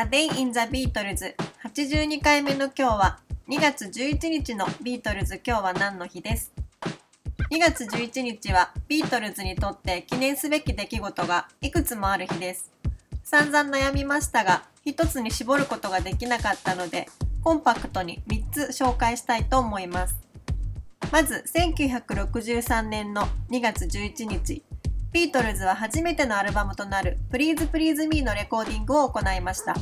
A Day in the Beatles 82回目の今日は2月11日のビートルズ今日は何の日です？2月11日はビートルズにとって記念すべき出来事がいくつもある日です。散々悩みましたが一つに絞ることができなかったのでコンパクトに3つ紹介したいと思います。まず1963年の2月11日。ビートルズは初めてのアルバムとなる Please Please Me のレコーディングを行いました。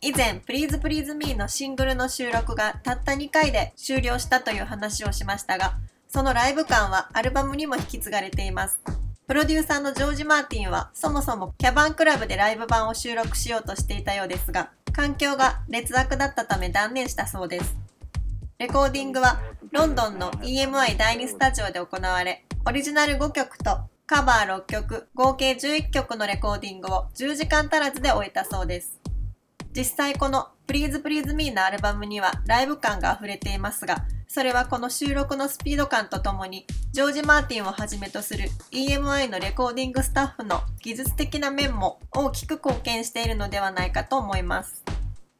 以前 Please Please Me のシングルの収録がたった2回で終了したという話をしましたが、そのライブ感はアルバムにも引き継がれています。プロデューサーのジョージ・マーティンはそもそもキャバンクラブでライブ版を収録しようとしていたようですが、環境が劣悪だったため断念したそうです。レコーディングはロンドンの EMI 第2スタジオで行われ、オリジナル5曲とカバー6曲、合計11曲のレコーディングを10時間足らずで終えたそうです。実際この Please Please Me のアルバムにはライブ感が溢れていますが、それはこの収録のスピード感とともに、ジョージ・マーティンをはじめとする EMI のレコーディングスタッフの技術的な面も大きく貢献しているのではないかと思います。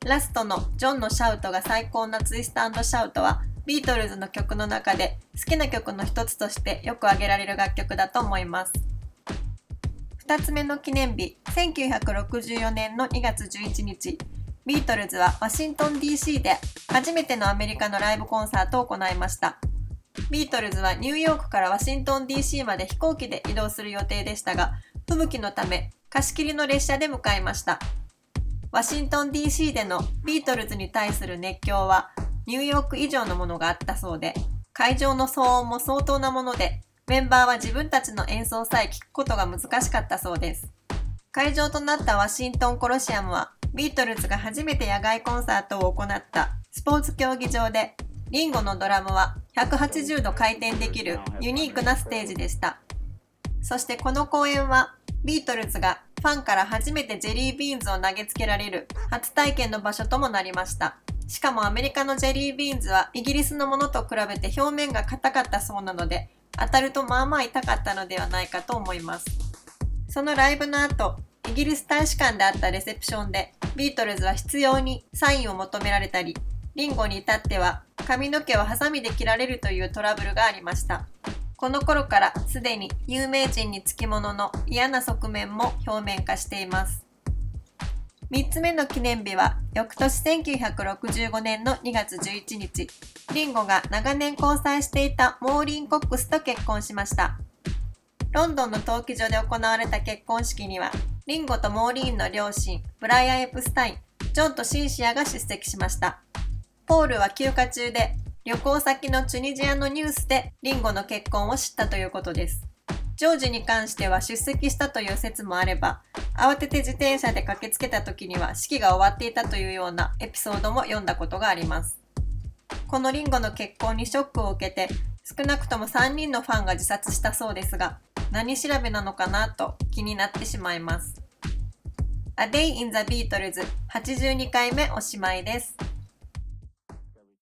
ラストのジョンのシャウトが最高なツイストシャウトはビートルズの曲の中で好きな曲の一つとしてよく挙げられる楽曲だと思います。2つ目の記念日、1964年の2月11日、ビートルズはワシントン DC で初めてのアメリカのライブコンサートを行いました。ビートルズはニューヨークからワシントン DC まで飛行機で移動する予定でしたが、吹雪のため貸し切りの列車で向かいました。ワシントン DC でのビートルズに対する熱狂はニューヨーク以上のものがあったそうで、会場の騒音も相当なもので、メンバーは自分たちの演奏さえ聞くことが難しかったそうです。会場となったワシントンコロシアムは、ビートルズが初めて野外コンサートを行ったスポーツ競技場で、リンゴのドラムは180度回転できるユニークなステージでした。そしてこの公演は、ビートルズがファンから初めてジェリービーンズを投げつけられる初体験の場所ともなりました。しかもアメリカのジェリービーンズはイギリスのものと比べて表面が硬かったそうなので、当たるとまあまあ痛かったのではないかと思います。そのライブの後、イギリス大使館であったレセプションで、ビートルズは執拗にサインを求められたり、リンゴに至っては髪の毛をハサミで切られるというトラブルがありました。この頃からすでに有名人につきものの嫌な側面も表面化しています。3つ目の記念日は翌年1965年の2月11日、リンゴが長年交際していたモーリン・コックスと結婚しました。ロンドンの陶器所で行われた結婚式には、リンゴとモーリーンの両親、ブライアン・エプスタイン、ジョンとシンシアが出席しました。ポールは休暇中で、旅行先のチュニジアのニュースでリンゴの結婚を知ったということです。ジョージに関しては出席したという説もあれば、慌てて自転車で駆けつけた時には式が終わっていたというようなエピソードも読んだことがあります。このリンゴの結婚にショックを受けて、少なくとも3人のファンが自殺したそうですが、何調べなのかなと気になってしまいます。A Day in the Beatles 82回目おしまいです。